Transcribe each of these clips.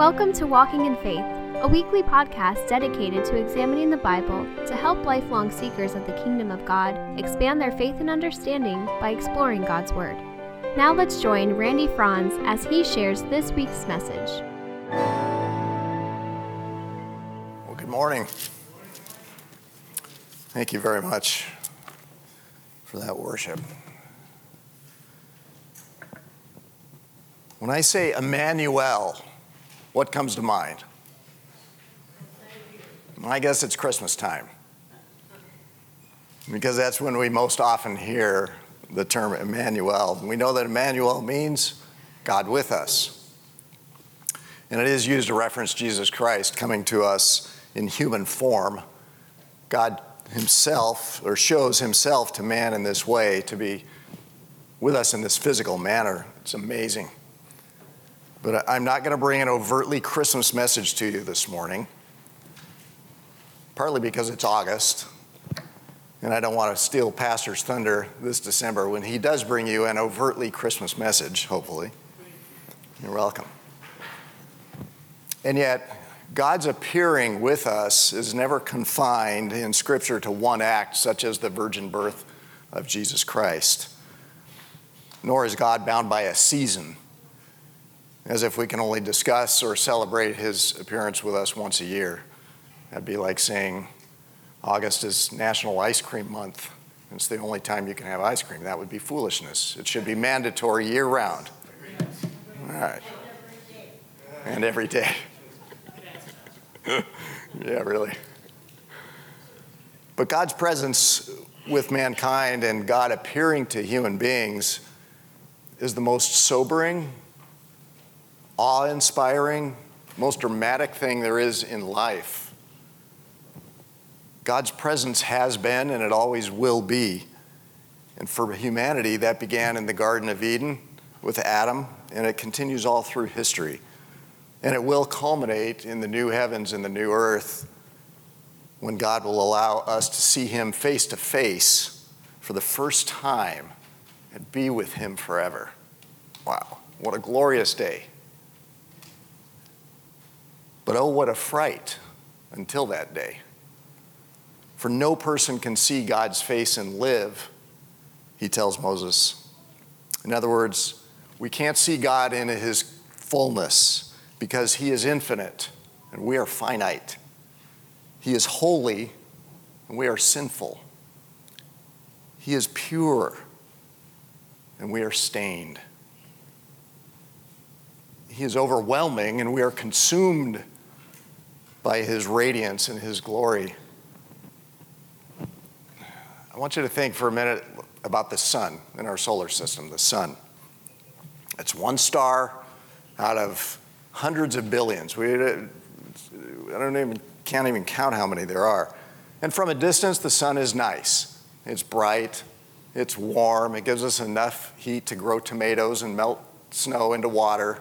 Welcome to Walking in Faith, a weekly podcast dedicated to examining the Bible to help lifelong seekers of the kingdom of God expand their faith and understanding by exploring God's Word. Now let's join Randy Franz as he shares this week's message. Well, good morning. Thank you very much for that worship. When I say Emmanuel, what comes to mind? I guess it's Christmas time. Because that's when we most often hear the term Emmanuel. We know that Emmanuel means God with us. And it is used to reference Jesus Christ coming to us in human form. God himself, or shows himself to man in this way, to be with us in this physical manner. It's amazing. But I'm not going to bring an overtly Christmas message to you this morning, partly because it's August, and I don't want to steal Pastor's thunder this December when he does bring you an overtly Christmas message, hopefully. You're welcome. And yet, God's appearing with us is never confined in Scripture to one act, such as the virgin birth of Jesus Christ. Nor is God bound by a season as if we can only discuss or celebrate his appearance with us once a year. That'd be like saying August is National Ice Cream Month. It's the only time you can have ice cream. That would be foolishness. It should be mandatory year round. All right. And every day. yeah, really. But God's presence with mankind and God appearing to human beings is the most sobering awe inspiring, most dramatic thing there is in life. God's presence has been and it always will be. And for humanity, that began in the Garden of Eden with Adam, and it continues all through history. And it will culminate in the new heavens and the new earth when God will allow us to see Him face to face for the first time and be with Him forever. Wow, what a glorious day! But oh, what a fright until that day. For no person can see God's face and live, he tells Moses. In other words, we can't see God in his fullness because he is infinite and we are finite. He is holy and we are sinful. He is pure and we are stained. He is overwhelming and we are consumed by his radiance and his glory. I want you to think for a minute about the sun in our solar system, the sun. It's one star out of hundreds of billions. We, uh, I don't even, can't even count how many there are. And from a distance, the sun is nice. It's bright, it's warm, it gives us enough heat to grow tomatoes and melt snow into water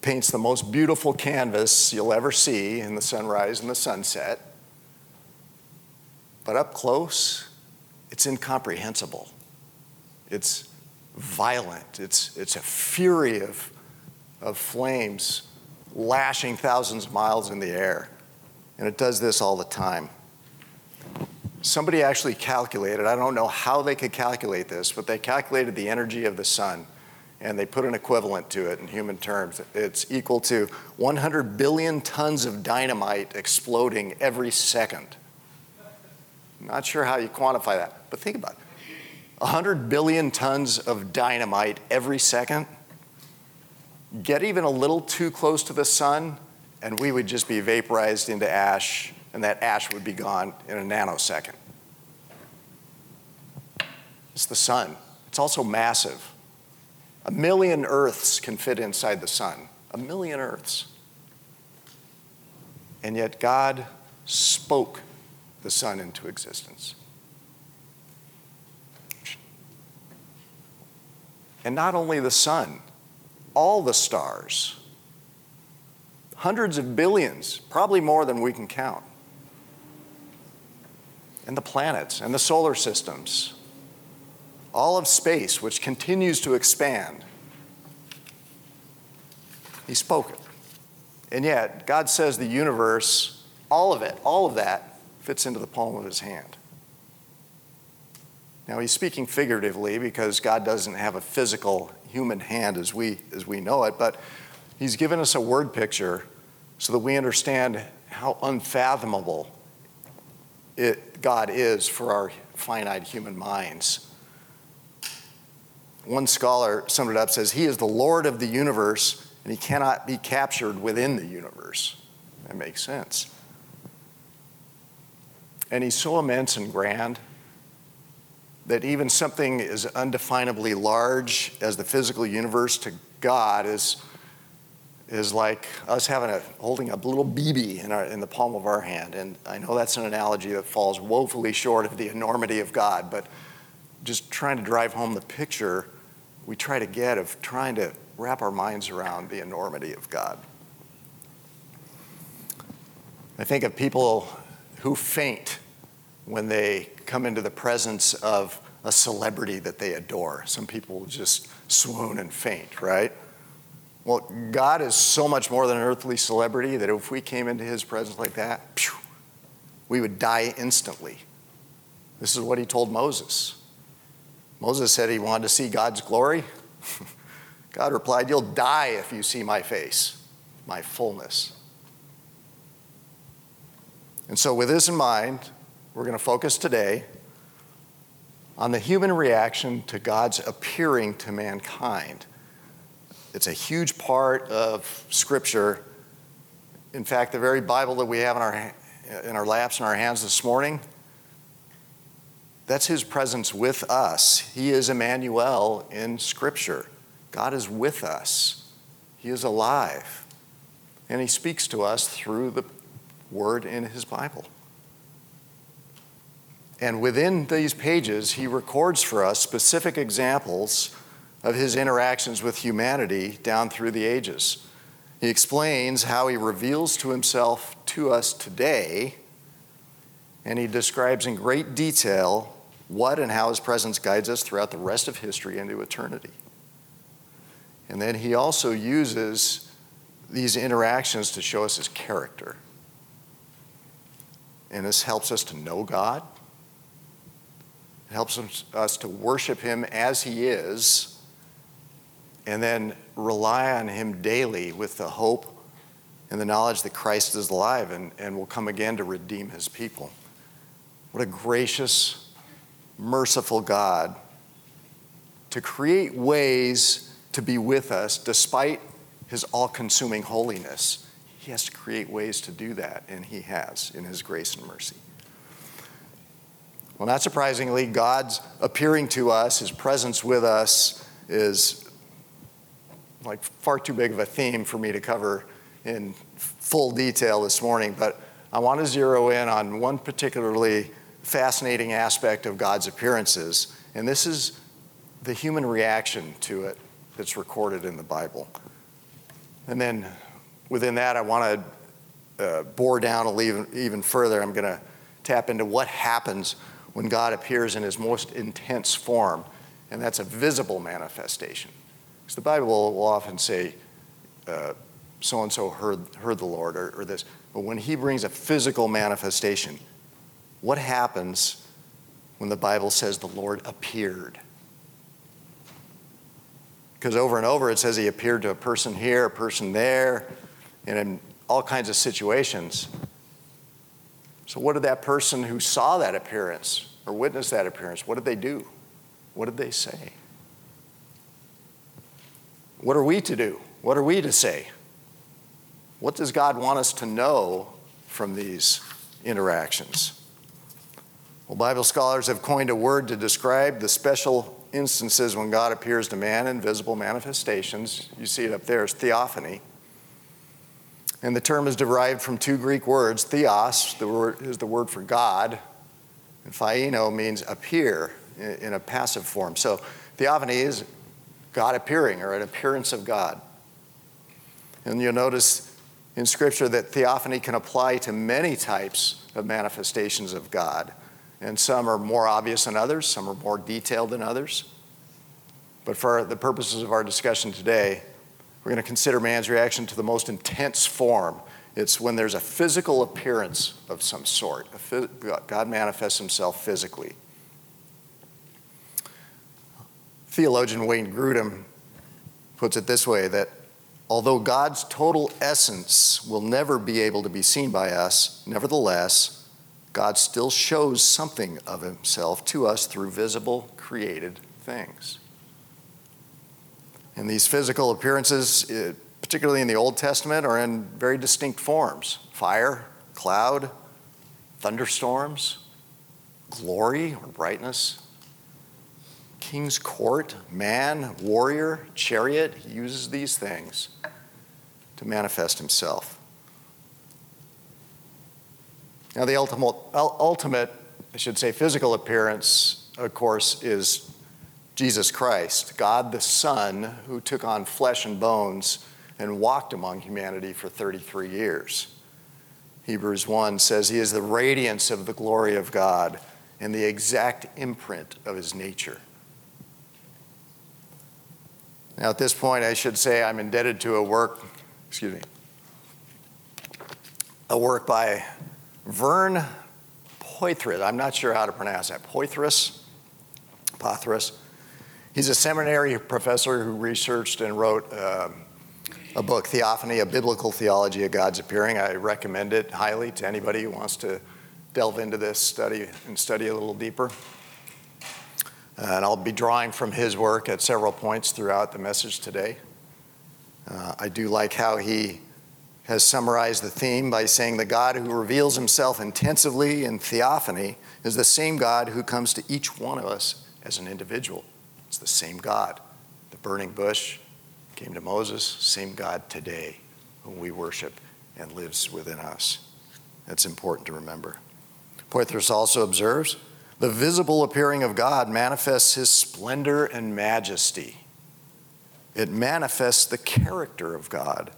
paints the most beautiful canvas you'll ever see in the sunrise and the sunset. But up close, it's incomprehensible. It's violent. It's, it's a fury of, of flames lashing thousands of miles in the air. And it does this all the time. Somebody actually calculated, I don't know how they could calculate this, but they calculated the energy of the sun and they put an equivalent to it in human terms. It's equal to 100 billion tons of dynamite exploding every second. Not sure how you quantify that, but think about it 100 billion tons of dynamite every second. Get even a little too close to the sun, and we would just be vaporized into ash, and that ash would be gone in a nanosecond. It's the sun. It's also massive. A million Earths can fit inside the sun. A million Earths. And yet God spoke the sun into existence. And not only the sun, all the stars, hundreds of billions, probably more than we can count, and the planets and the solar systems all of space, which continues to expand. He spoke it. And yet, God says the universe, all of it, all of that, fits into the palm of his hand. Now, he's speaking figuratively because God doesn't have a physical human hand as we, as we know it, but he's given us a word picture so that we understand how unfathomable it, God is for our finite human minds. One scholar summed it up says, He is the Lord of the universe and he cannot be captured within the universe. That makes sense. And he's so immense and grand that even something as undefinably large as the physical universe to God is, is like us having a, holding a little BB in, our, in the palm of our hand. And I know that's an analogy that falls woefully short of the enormity of God, but just trying to drive home the picture we try to get of trying to wrap our minds around the enormity of God. I think of people who faint when they come into the presence of a celebrity that they adore. Some people just swoon and faint, right? Well, God is so much more than an earthly celebrity that if we came into his presence like that, we would die instantly. This is what he told Moses. Moses said he wanted to see God's glory. God replied, You'll die if you see my face, my fullness. And so, with this in mind, we're going to focus today on the human reaction to God's appearing to mankind. It's a huge part of Scripture. In fact, the very Bible that we have in our, in our laps in our hands this morning, that's His presence with us. He is Emmanuel in Scripture. God is with us, He is alive, and He speaks to us through the Word in His Bible. And within these pages, he records for us specific examples of his interactions with humanity down through the ages. He explains how he reveals to himself to us today, and he describes in great detail what and how his presence guides us throughout the rest of history into eternity. And then he also uses these interactions to show us his character. And this helps us to know God it helps us to worship Him as He is and then rely on Him daily with the hope and the knowledge that Christ is alive and, and will come again to redeem His people. What a gracious, merciful God to create ways to be with us despite His all consuming holiness. He has to create ways to do that, and He has in His grace and mercy. Well, not surprisingly, God's appearing to us, his presence with us, is like far too big of a theme for me to cover in full detail this morning, but I want to zero in on one particularly fascinating aspect of God's appearances, and this is the human reaction to it that's recorded in the Bible. And then within that, I want to uh, bore down a little even further. I'm going to tap into what happens when God appears in his most intense form, and that's a visible manifestation. Because the Bible will often say, so and so heard heard the Lord, or, or this. But when he brings a physical manifestation, what happens when the Bible says the Lord appeared? Because over and over it says he appeared to a person here, a person there, and in all kinds of situations. So, what did that person who saw that appearance or witnessed that appearance, what did they do? What did they say? What are we to do? What are we to say? What does God want us to know from these interactions? Well, Bible scholars have coined a word to describe the special instances when God appears to man in visible manifestations. You see it up there as theophany. And the term is derived from two Greek words. Theos the word, is the word for God, and phaiano means appear in a passive form. So theophany is God appearing or an appearance of God. And you'll notice in Scripture that theophany can apply to many types of manifestations of God. And some are more obvious than others, some are more detailed than others. But for the purposes of our discussion today, we're going to consider man's reaction to the most intense form. It's when there's a physical appearance of some sort. God manifests himself physically. Theologian Wayne Grudem puts it this way that although God's total essence will never be able to be seen by us, nevertheless, God still shows something of himself to us through visible created things. And these physical appearances, eh, particularly in the Old Testament, are in very distinct forms fire, cloud, thunderstorms, glory or brightness, king's court, man, warrior, chariot. He uses these things to manifest himself. Now, the ultimate, ultimate, I should say, physical appearance, of course, is Jesus Christ, God the Son, who took on flesh and bones and walked among humanity for 33 years. Hebrews 1 says he is the radiance of the glory of God and the exact imprint of his nature. Now, at this point, I should say I'm indebted to a work, excuse me, a work by Vern Poythress. I'm not sure how to pronounce that. Poythress? Pothras. He's a seminary professor who researched and wrote uh, a book, Theophany, a Biblical Theology of God's Appearing. I recommend it highly to anybody who wants to delve into this study and study a little deeper. And I'll be drawing from his work at several points throughout the message today. Uh, I do like how he has summarized the theme by saying the God who reveals himself intensively in theophany is the same God who comes to each one of us as an individual. It's the same God. The burning bush came to Moses, same God today whom we worship and lives within us. That's important to remember. Poythress also observes the visible appearing of God manifests his splendor and majesty. It manifests the character of God,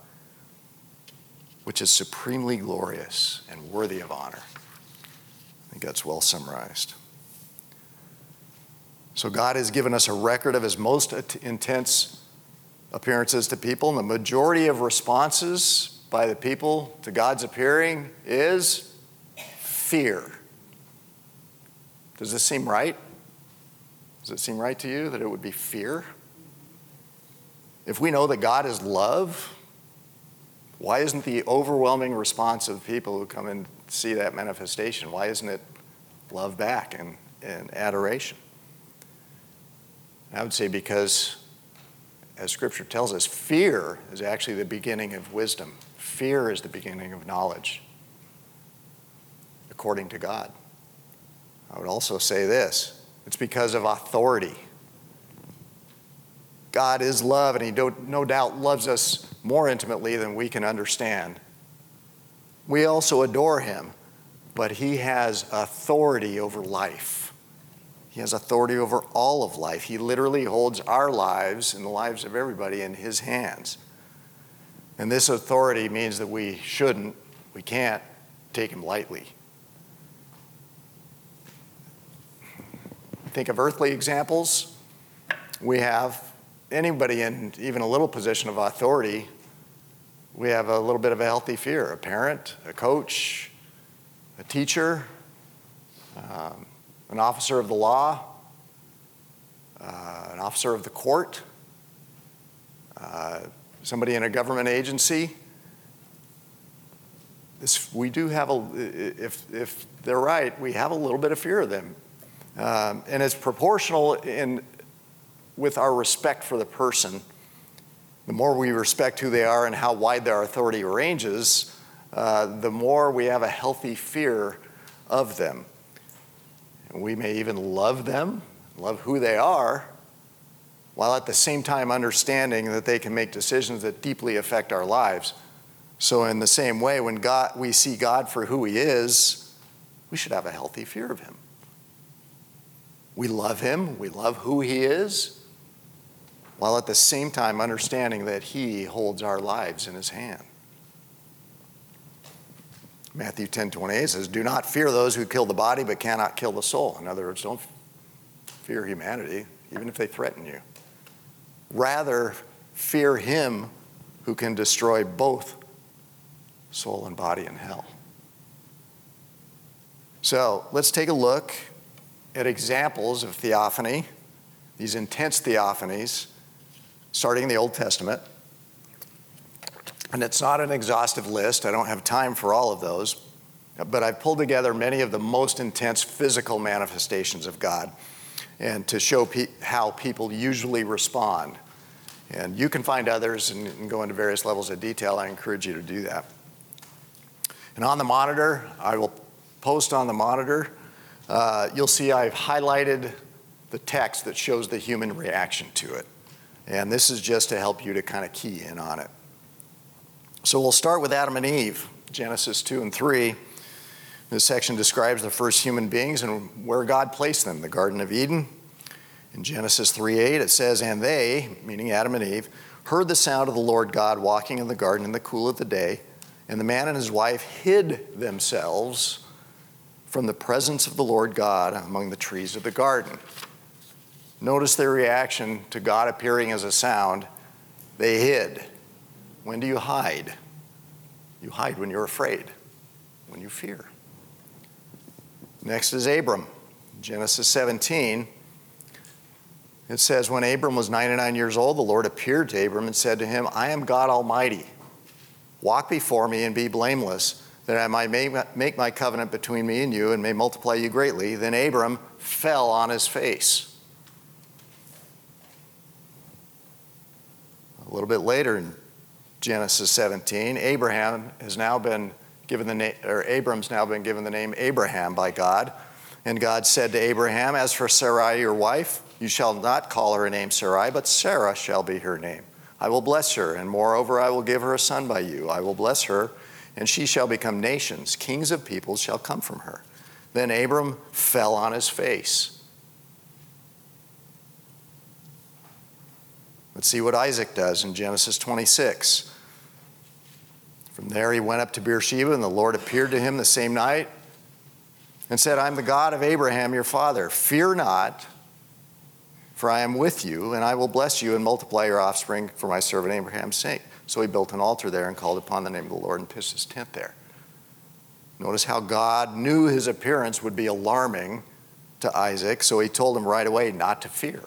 which is supremely glorious and worthy of honor. I think that's well summarized. So, God has given us a record of his most intense appearances to people, and the majority of responses by the people to God's appearing is fear. Does this seem right? Does it seem right to you that it would be fear? If we know that God is love, why isn't the overwhelming response of people who come and see that manifestation, why isn't it love back and, and adoration? I would say because, as Scripture tells us, fear is actually the beginning of wisdom. Fear is the beginning of knowledge, according to God. I would also say this it's because of authority. God is love, and He no doubt loves us more intimately than we can understand. We also adore Him, but He has authority over life. He has authority over all of life. He literally holds our lives and the lives of everybody in His hands. And this authority means that we shouldn't, we can't take Him lightly. Think of earthly examples. We have anybody in even a little position of authority, we have a little bit of a healthy fear a parent, a coach, a teacher, um, an officer of the law, uh, an officer of the court, uh, somebody in a government agency. This, we do have a, if, if they're right, we have a little bit of fear of them. Um, and it's proportional in, with our respect for the person. The more we respect who they are and how wide their authority ranges, uh, the more we have a healthy fear of them. And we may even love them, love who they are, while at the same time understanding that they can make decisions that deeply affect our lives. So, in the same way, when God, we see God for who He is, we should have a healthy fear of Him. We love him, we love who he is, while at the same time understanding that he holds our lives in his hand. Matthew 10 28 says, Do not fear those who kill the body but cannot kill the soul. In other words, don't fear humanity, even if they threaten you. Rather, fear him who can destroy both soul and body in hell. So let's take a look at examples of theophany, these intense theophanies, starting in the Old Testament. And it's not an exhaustive list, I don't have time for all of those, but I've pulled together many of the most intense physical manifestations of God and to show pe- how people usually respond. And you can find others and, and go into various levels of detail. I encourage you to do that. And on the monitor, I will post on the monitor, uh, you'll see I've highlighted the text that shows the human reaction to it. And this is just to help you to kind of key in on it. So we'll start with Adam and Eve, Genesis 2 and 3. This section describes the first human beings and where God placed them, the Garden of Eden. In Genesis 3:8 it says, And they, meaning Adam and Eve, heard the sound of the Lord God walking in the garden in the cool of the day, and the man and his wife hid themselves from the presence of the Lord God among the trees of the garden. Notice their reaction to God appearing as a sound. They hid. When do you hide? You hide when you're afraid, when you fear. Next is Abram. Genesis 17. It says, When Abram was 99 years old, the Lord appeared to Abram and said to him, I am God Almighty. Walk before me and be blameless that I might make my covenant between me and you and may multiply you greatly. Then Abram fell on his face. A little bit later in Genesis 17, Abraham has now been given the name, or Abram's now been given the name Abraham by God. And God said to Abraham, As for Sarai, your wife, you shall not call her a name Sarai, but Sarah shall be her name. I will bless her, and moreover, I will give her a son by you. I will bless her and she shall become nations. Kings of peoples shall come from her. Then Abram fell on his face. Let's see what Isaac does in Genesis 26. From there he went up to Beersheba, and the Lord appeared to him the same night and said, I'm the God of Abraham your father. Fear not, for I am with you, and I will bless you and multiply your offspring for my servant Abraham's sake. So he built an altar there and called upon the name of the Lord and pitched his tent there. Notice how God knew his appearance would be alarming to Isaac, so he told him right away not to fear.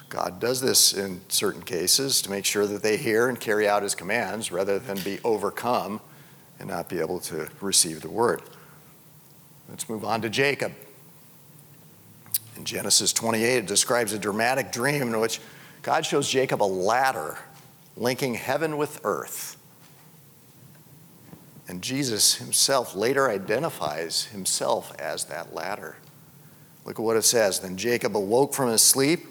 So God does this in certain cases to make sure that they hear and carry out his commands rather than be overcome and not be able to receive the word. Let's move on to Jacob. In Genesis 28, it describes a dramatic dream in which God shows Jacob a ladder linking heaven with earth. And Jesus himself later identifies himself as that ladder. Look at what it says. Then Jacob awoke from his sleep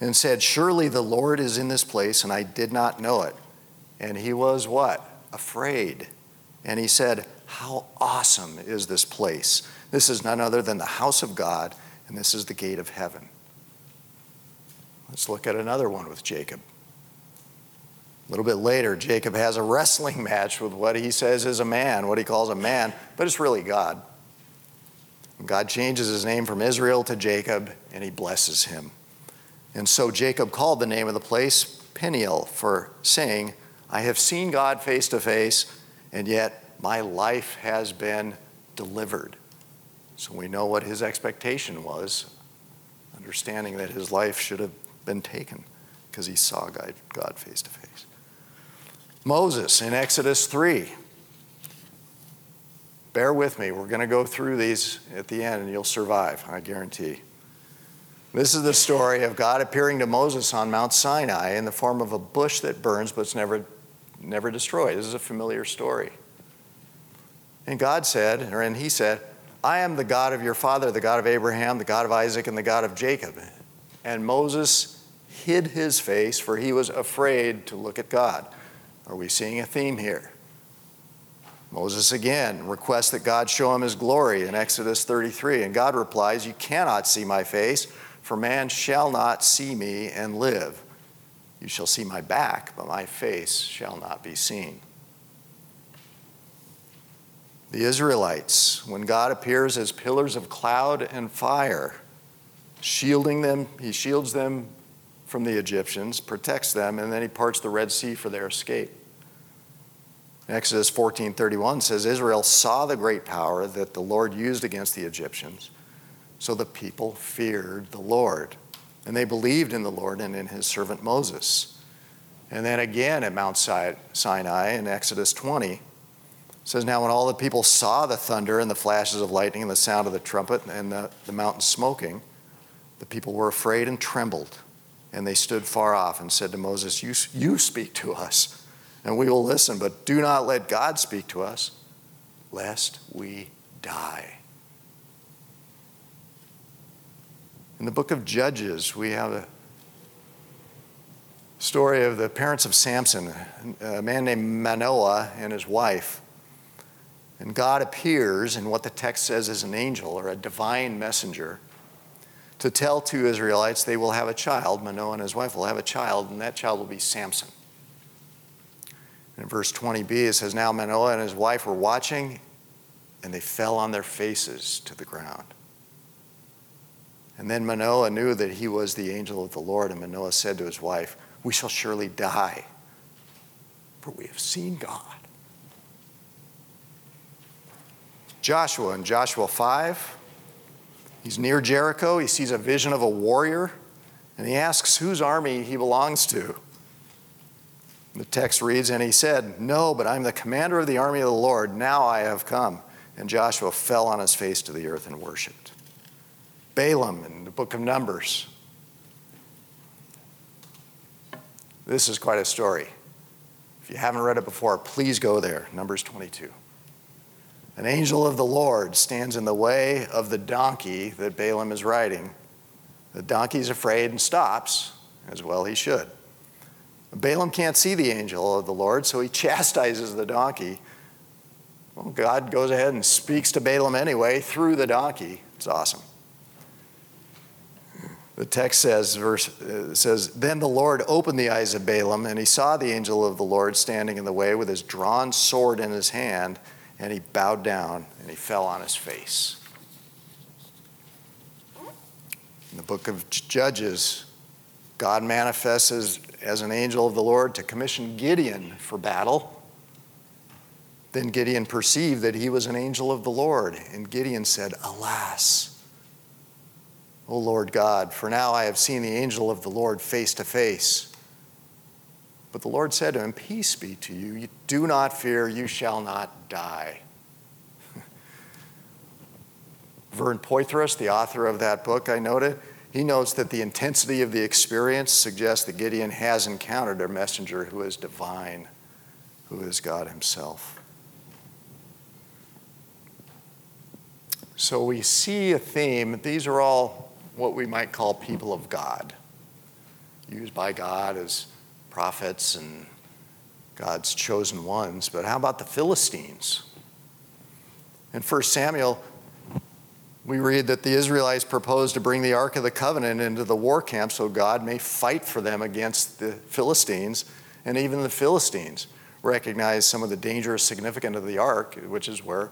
and said, Surely the Lord is in this place, and I did not know it. And he was what? Afraid. And he said, How awesome is this place! This is none other than the house of God, and this is the gate of heaven. Let's look at another one with Jacob. A little bit later, Jacob has a wrestling match with what he says is a man, what he calls a man, but it's really God. God changes his name from Israel to Jacob, and he blesses him. And so Jacob called the name of the place Peniel for saying, I have seen God face to face, and yet my life has been delivered. So we know what his expectation was, understanding that his life should have been taken because he saw God face to face. Moses in Exodus 3. Bear with me. We're going to go through these at the end and you'll survive, I guarantee. This is the story of God appearing to Moses on Mount Sinai in the form of a bush that burns but it's never, never destroyed. This is a familiar story. And God said, or and he said, I am the God of your father, the God of Abraham, the God of Isaac, and the God of Jacob. And Moses hid his face, for he was afraid to look at God. Are we seeing a theme here? Moses again requests that God show him his glory in Exodus 33, and God replies, You cannot see my face, for man shall not see me and live. You shall see my back, but my face shall not be seen. The Israelites, when God appears as pillars of cloud and fire, shielding them, he shields them from the Egyptians, protects them, and then he parts the Red Sea for their escape. Exodus 14:31 says Israel saw the great power that the Lord used against the Egyptians. So the people feared the Lord, and they believed in the Lord and in his servant Moses. And then again at Mount Sinai in Exodus 20 says now when all the people saw the thunder and the flashes of lightning and the sound of the trumpet and the, the mountain smoking, the people were afraid and trembled. And they stood far off and said to Moses, You, you speak to us, and we will listen, but do not let God speak to us, lest we die. In the book of Judges, we have a story of the parents of Samson, a man named Manoah and his wife. And God appears in what the text says is an angel or a divine messenger to tell two Israelites they will have a child. Manoah and his wife will have a child, and that child will be Samson. In verse 20b, it says, Now Manoah and his wife were watching, and they fell on their faces to the ground. And then Manoah knew that he was the angel of the Lord, and Manoah said to his wife, We shall surely die, for we have seen God. Joshua in Joshua 5 He's near Jericho. He sees a vision of a warrior, and he asks whose army he belongs to. The text reads, And he said, No, but I'm the commander of the army of the Lord. Now I have come. And Joshua fell on his face to the earth and worshiped. Balaam in the book of Numbers. This is quite a story. If you haven't read it before, please go there. Numbers 22. An angel of the Lord stands in the way of the donkey that Balaam is riding. The donkey's afraid and stops, as well he should. Balaam can't see the angel of the Lord, so he chastises the donkey. Well, God goes ahead and speaks to Balaam anyway through the donkey. It's awesome. The text says, verse uh, says, Then the Lord opened the eyes of Balaam, and he saw the angel of the Lord standing in the way with his drawn sword in his hand and he bowed down and he fell on his face. In the book of Judges, God manifests as, as an angel of the Lord to commission Gideon for battle. Then Gideon perceived that he was an angel of the Lord, and Gideon said, Alas, O Lord God, for now I have seen the angel of the Lord face to face. But the Lord said to him, Peace be to you. You Do not fear, you shall not die. Vern Poythress, the author of that book I noted, he notes that the intensity of the experience suggests that Gideon has encountered a messenger who is divine, who is God Himself. So we see a theme. These are all what we might call people of God, used by God as prophets and God's chosen ones. But how about the Philistines? In 1 Samuel, we read that the Israelites proposed to bring the Ark of the Covenant into the war camp so God may fight for them against the Philistines. And even the Philistines recognized some of the dangerous significance of the Ark, which is where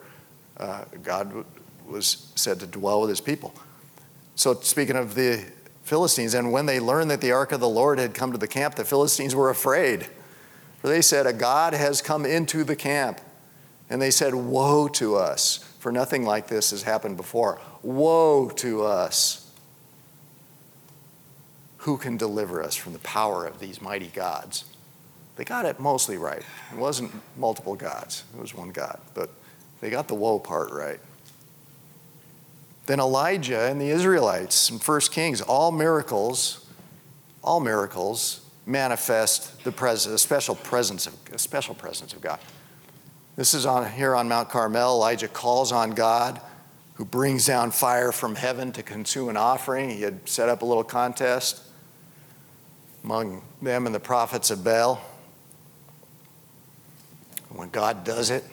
uh, God was said to dwell with his people. So, speaking of the Philistines. And when they learned that the ark of the Lord had come to the camp, the Philistines were afraid. For they said, A God has come into the camp. And they said, Woe to us, for nothing like this has happened before. Woe to us. Who can deliver us from the power of these mighty gods? They got it mostly right. It wasn't multiple gods, it was one God. But they got the woe part right. Then Elijah and the Israelites in 1 Kings, all miracles, all miracles manifest the special presence of a special presence of God. This is on here on Mount Carmel. Elijah calls on God, who brings down fire from heaven to consume an offering. He had set up a little contest among them and the prophets of Baal. When God does it,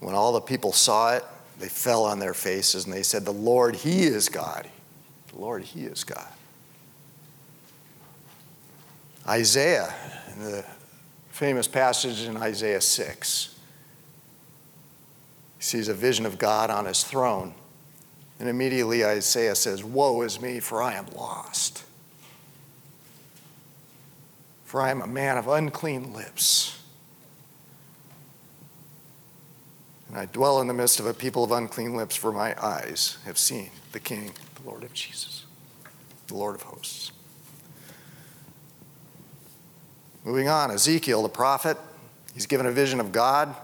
when all the people saw it, they fell on their faces and they said, The Lord, He is God. The Lord, He is God. Isaiah, in the famous passage in Isaiah 6, he sees a vision of God on his throne. And immediately Isaiah says, Woe is me, for I am lost. for I am a man of unclean lips. I dwell in the midst of a people of unclean lips, for my eyes have seen the King, the Lord of Jesus, the Lord of hosts. Moving on, Ezekiel, the prophet, he's given a vision of God,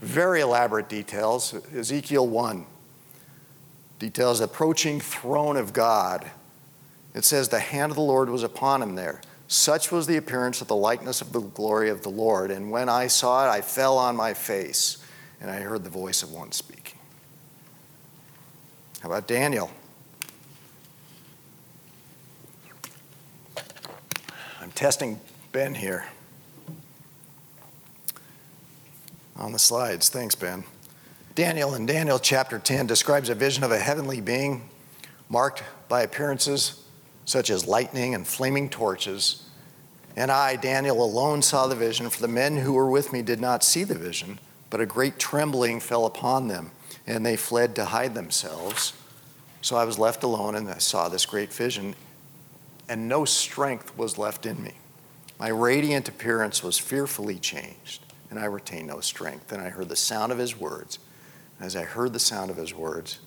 very elaborate details. Ezekiel 1 details approaching throne of God. It says, The hand of the Lord was upon him there. Such was the appearance of the likeness of the glory of the Lord. And when I saw it, I fell on my face and I heard the voice of one speaking. How about Daniel? I'm testing Ben here. On the slides. Thanks, Ben. Daniel in Daniel chapter 10 describes a vision of a heavenly being marked by appearances such as lightning and flaming torches. And I, Daniel, alone saw the vision, for the men who were with me did not see the vision but a great trembling fell upon them, and they fled to hide themselves. So I was left alone, and I saw this great vision, and no strength was left in me. My radiant appearance was fearfully changed, and I retained no strength. And I heard the sound of his words. And as I heard the sound of his words,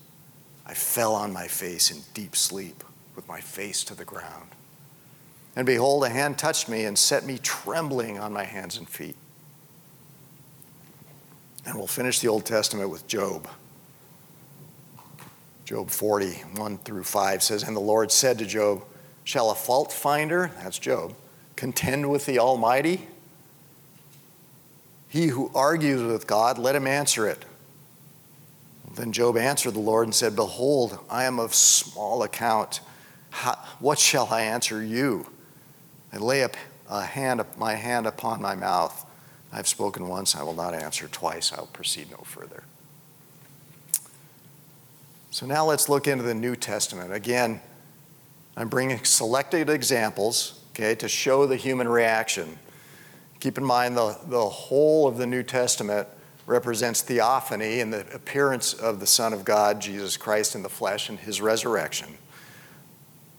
I fell on my face in deep sleep, with my face to the ground. And behold, a hand touched me and set me trembling on my hands and feet. And we'll finish the Old Testament with Job. Job 40, 1 through 5 says, And the Lord said to Job, Shall a fault finder, that's Job, contend with the Almighty? He who argues with God, let him answer it. Then Job answered the Lord and said, Behold, I am of small account. How, what shall I answer you? I lay up a hand, my hand upon my mouth. I've spoken once, I will not answer twice, I'll proceed no further. So now let's look into the New Testament. Again, I'm bringing selected examples, okay, to show the human reaction. Keep in mind the, the whole of the New Testament represents theophany and the appearance of the Son of God, Jesus Christ, in the flesh and his resurrection.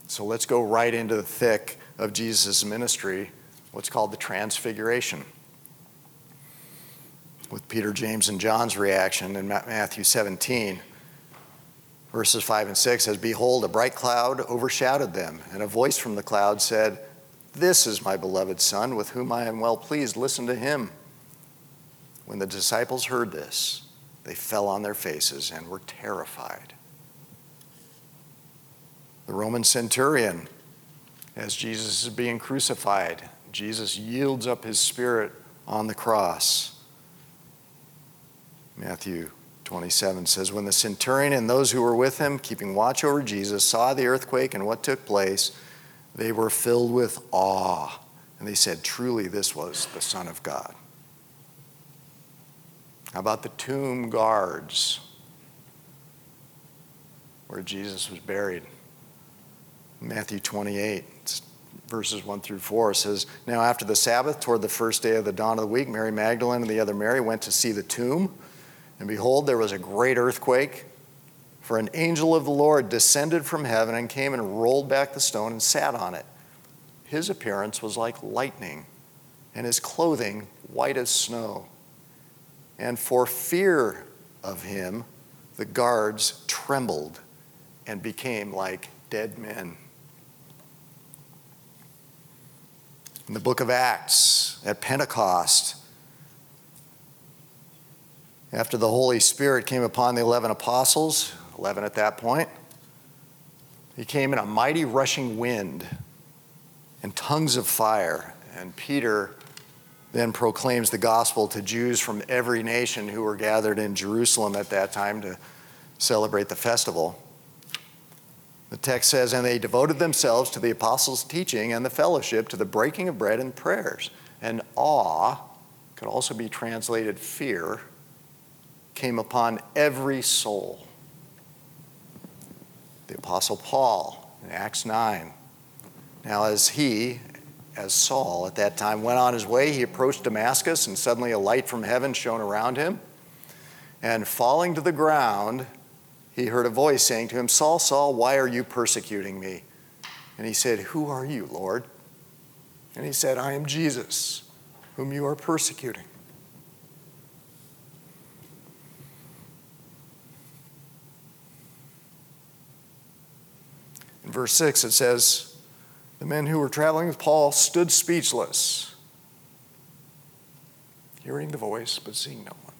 So let's go right into the thick of Jesus' ministry, what's called the Transfiguration with Peter, James, and John's reaction in Matthew 17. Verses 5 and 6 says, Behold, a bright cloud overshadowed them, and a voice from the cloud said, This is my beloved Son, with whom I am well pleased. Listen to him. When the disciples heard this, they fell on their faces and were terrified. The Roman centurion, as Jesus is being crucified, Jesus yields up his spirit on the cross. Matthew 27 says, When the centurion and those who were with him, keeping watch over Jesus, saw the earthquake and what took place, they were filled with awe. And they said, Truly, this was the Son of God. How about the tomb guards where Jesus was buried? Matthew 28, verses 1 through 4 says, Now after the Sabbath, toward the first day of the dawn of the week, Mary Magdalene and the other Mary went to see the tomb. And behold, there was a great earthquake, for an angel of the Lord descended from heaven and came and rolled back the stone and sat on it. His appearance was like lightning, and his clothing white as snow. And for fear of him, the guards trembled and became like dead men. In the book of Acts, at Pentecost, after the Holy Spirit came upon the 11 apostles, 11 at that point, he came in a mighty rushing wind and tongues of fire. And Peter then proclaims the gospel to Jews from every nation who were gathered in Jerusalem at that time to celebrate the festival. The text says, And they devoted themselves to the apostles' teaching and the fellowship, to the breaking of bread and prayers. And awe could also be translated fear came upon every soul. The Apostle Paul in Acts 9. Now, as he, as Saul at that time, went on his way, he approached Damascus, and suddenly a light from heaven shone around him. And falling to the ground, he heard a voice saying to him, Saul, Saul, why are you persecuting me? And he said, Who are you, Lord? And he said, I am Jesus, whom you are persecuting. Verse 6, it says, The men who were traveling with Paul stood speechless, hearing the voice, but seeing no one.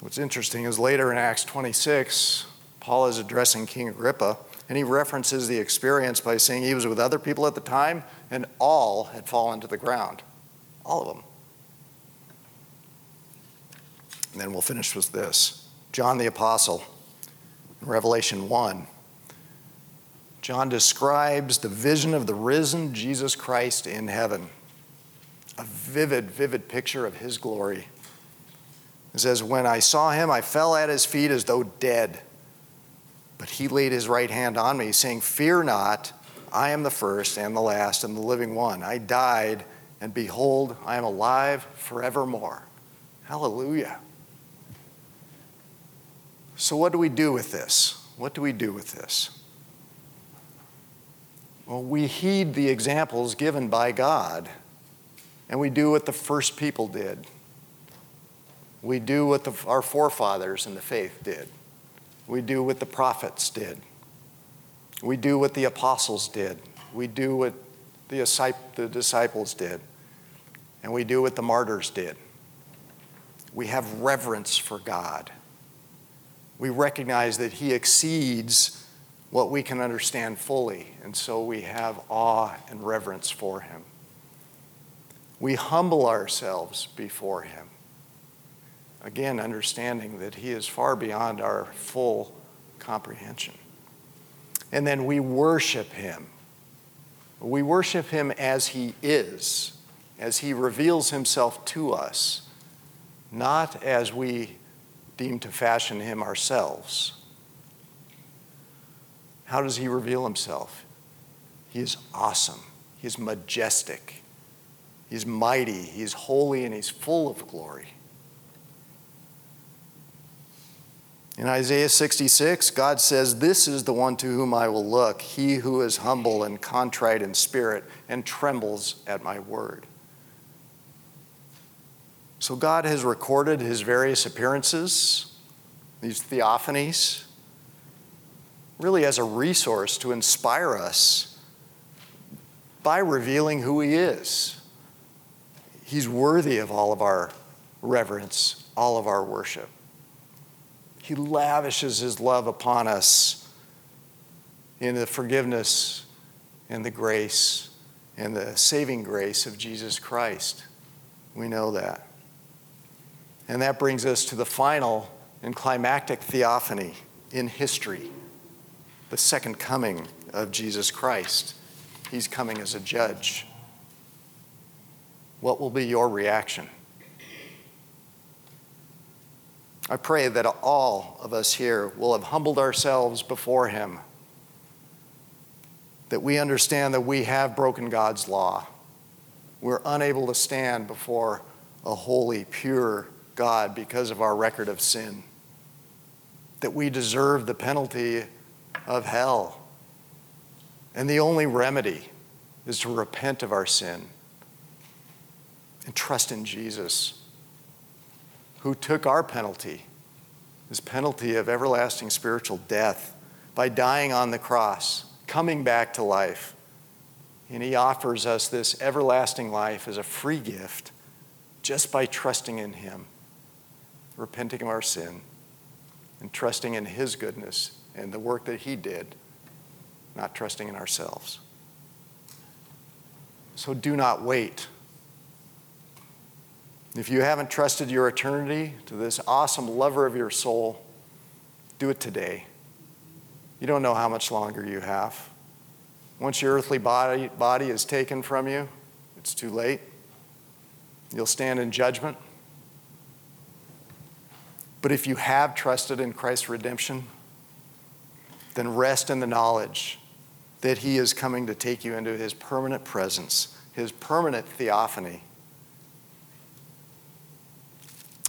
What's interesting is later in Acts 26, Paul is addressing King Agrippa, and he references the experience by saying he was with other people at the time, and all had fallen to the ground. All of them. And then we'll finish with this John the Apostle, Revelation 1. John describes the vision of the risen Jesus Christ in heaven. A vivid, vivid picture of his glory. It says, When I saw him, I fell at his feet as though dead. But he laid his right hand on me, saying, Fear not, I am the first and the last and the living one. I died, and behold, I am alive forevermore. Hallelujah. So, what do we do with this? What do we do with this? Well, we heed the examples given by God, and we do what the first people did. We do what the, our forefathers in the faith did. We do what the prophets did. We do what the apostles did. We do what the, the disciples did. And we do what the martyrs did. We have reverence for God. We recognize that He exceeds what we can understand fully, and so we have awe and reverence for Him. We humble ourselves before Him again, understanding that He is far beyond our full comprehension. And then we worship Him. We worship Him as He is, as He reveals Himself to us, not as we deem to fashion Him ourselves. How does He reveal Himself? He is awesome, He is majestic, He's mighty, He's holy, and He's full of glory. In Isaiah 66, God says, This is the one to whom I will look, he who is humble and contrite in spirit and trembles at my word. So God has recorded his various appearances, these theophanies, really as a resource to inspire us by revealing who he is. He's worthy of all of our reverence, all of our worship. He lavishes His love upon us in the forgiveness and the grace and the saving grace of Jesus Christ. We know that. And that brings us to the final and climactic theophany in history the second coming of Jesus Christ. He's coming as a judge. What will be your reaction? I pray that all of us here will have humbled ourselves before Him, that we understand that we have broken God's law. We're unable to stand before a holy, pure God because of our record of sin, that we deserve the penalty of hell. And the only remedy is to repent of our sin and trust in Jesus who took our penalty, his penalty of everlasting spiritual death, by dying on the cross, coming back to life. And he offers us this everlasting life as a free gift just by trusting in him, repenting of our sin, and trusting in his goodness and the work that he did, not trusting in ourselves. So do not wait if you haven't trusted your eternity to this awesome lover of your soul, do it today. You don't know how much longer you have. Once your earthly body, body is taken from you, it's too late. You'll stand in judgment. But if you have trusted in Christ's redemption, then rest in the knowledge that He is coming to take you into His permanent presence, His permanent theophany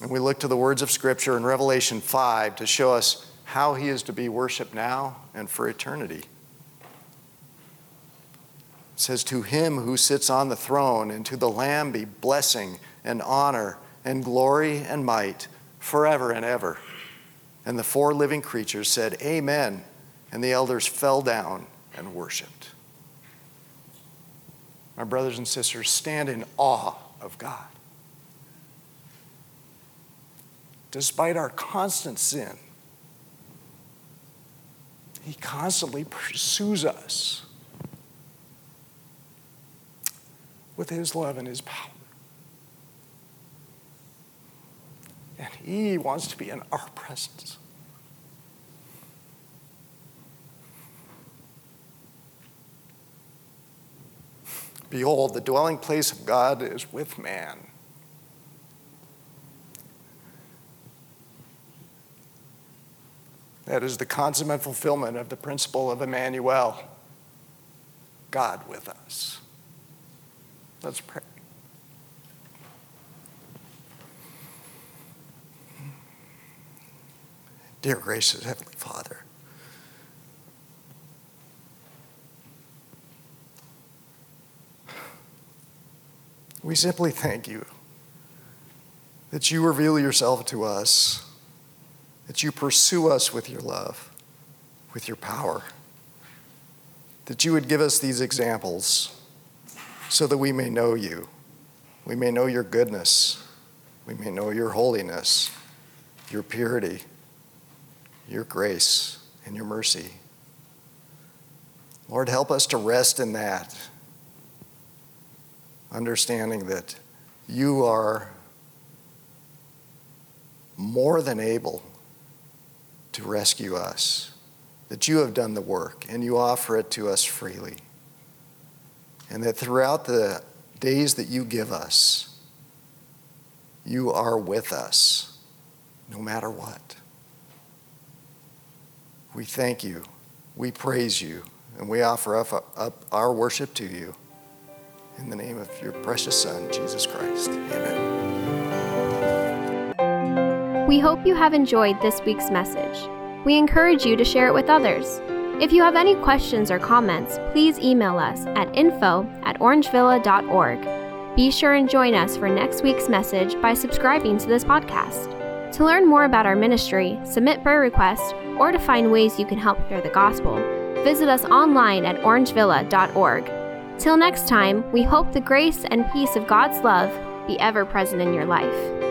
and we look to the words of Scripture in Revelation 5 to show us how he is to be worshiped now and for eternity. It says, To him who sits on the throne and to the Lamb be blessing and honor and glory and might forever and ever. And the four living creatures said, Amen. And the elders fell down and worshiped. My brothers and sisters, stand in awe of God. Despite our constant sin, He constantly pursues us with His love and His power. And He wants to be in our presence. Behold, the dwelling place of God is with man. That is the consummate fulfillment of the principle of Emmanuel God with us. Let's pray. Dear gracious Heavenly Father, we simply thank you that you reveal yourself to us, that you pursue us with your love, with your power, that you would give us these examples so that we may know you. We may know your goodness. We may know your holiness, your purity, your grace, and your mercy. Lord, help us to rest in that, understanding that you are more than able to rescue us, that you have done the work and you offer it to us freely and that throughout the days that you give us, you are with us no matter what. We thank you, we praise you, and we offer up, up our worship to you. In the name of your precious Son, Jesus Christ. Amen. We hope you have enjoyed this week's message. We encourage you to share it with others. If you have any questions or comments, please email us at info at orangevilla.org. Be sure and join us for next week's message by subscribing to this podcast. To learn more about our ministry, submit prayer requests, or to find ways you can help share the gospel, visit us online at orangevilla.org. Till next time, we hope the grace and peace of God's love be ever present in your life.